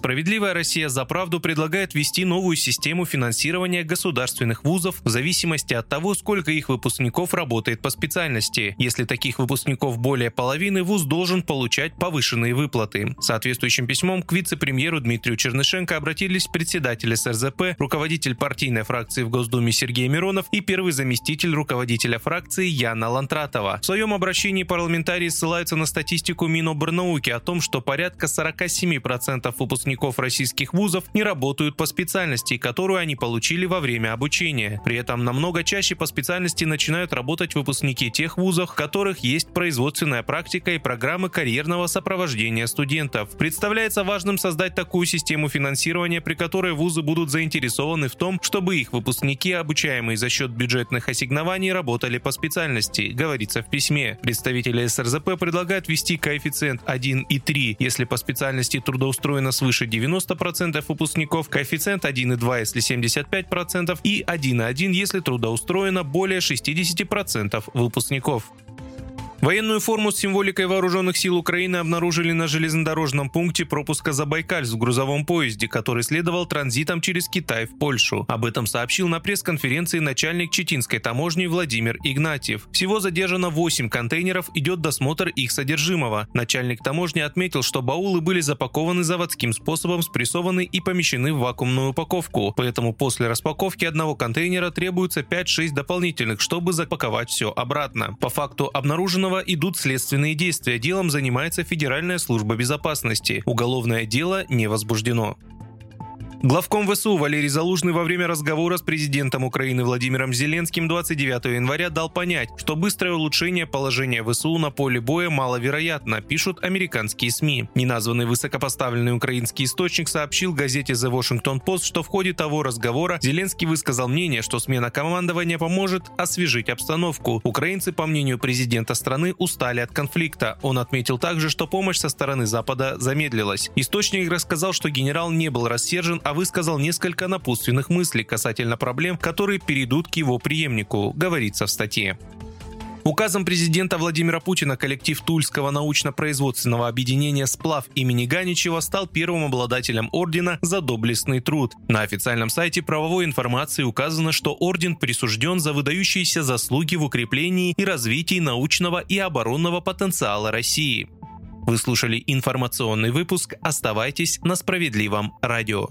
Справедливая Россия за правду предлагает ввести новую систему финансирования государственных вузов в зависимости от того, сколько их выпускников работает по специальности. Если таких выпускников более половины, вуз должен получать повышенные выплаты. Соответствующим письмом к вице-премьеру Дмитрию Чернышенко обратились председатель СРЗП, руководитель партийной фракции в Госдуме Сергей Миронов и первый заместитель руководителя фракции Яна Лантратова. В своем обращении парламентарии ссылаются на статистику Минобрнауки о том, что порядка 47% выпускников российских вузов не работают по специальности, которую они получили во время обучения. При этом намного чаще по специальности начинают работать выпускники тех вузов, в которых есть производственная практика и программы карьерного сопровождения студентов. Представляется важным создать такую систему финансирования, при которой вузы будут заинтересованы в том, чтобы их выпускники, обучаемые за счет бюджетных ассигнований, работали по специальности, говорится в письме. Представители СРЗП предлагают ввести коэффициент 1 и 3, если по специальности трудоустроено свыше 90% выпускников, коэффициент 1,2, если 75%, и 1,1, если трудоустроено более 60% выпускников. Военную форму с символикой вооруженных сил Украины обнаружили на железнодорожном пункте пропуска Забайкальск в грузовом поезде, который следовал транзитом через Китай в Польшу. Об этом сообщил на пресс-конференции начальник Читинской таможни Владимир Игнатьев. Всего задержано 8 контейнеров, идет досмотр их содержимого. Начальник таможни отметил, что баулы были запакованы заводским способом, спрессованы и помещены в вакуумную упаковку. Поэтому после распаковки одного контейнера требуется 5-6 дополнительных, чтобы запаковать все обратно. По факту обнаружено Романова идут следственные действия. Делом занимается Федеральная служба безопасности. Уголовное дело не возбуждено. Главком ВСУ Валерий Залужный во время разговора с президентом Украины Владимиром Зеленским 29 января дал понять, что быстрое улучшение положения ВСУ на поле боя маловероятно, пишут американские СМИ. Неназванный высокопоставленный украинский источник сообщил газете The Washington Post, что в ходе того разговора Зеленский высказал мнение, что смена командования поможет освежить обстановку. Украинцы, по мнению президента страны, устали от конфликта. Он отметил также, что помощь со стороны Запада замедлилась. Источник рассказал, что генерал не был рассержен, а высказал несколько напутственных мыслей касательно проблем, которые перейдут к его преемнику, говорится в статье. Указом президента Владимира Путина коллектив Тульского научно-производственного объединения «Сплав» имени Ганичева стал первым обладателем ордена за доблестный труд. На официальном сайте правовой информации указано, что орден присужден за выдающиеся заслуги в укреплении и развитии научного и оборонного потенциала России. Вы слушали информационный выпуск. Оставайтесь на справедливом радио.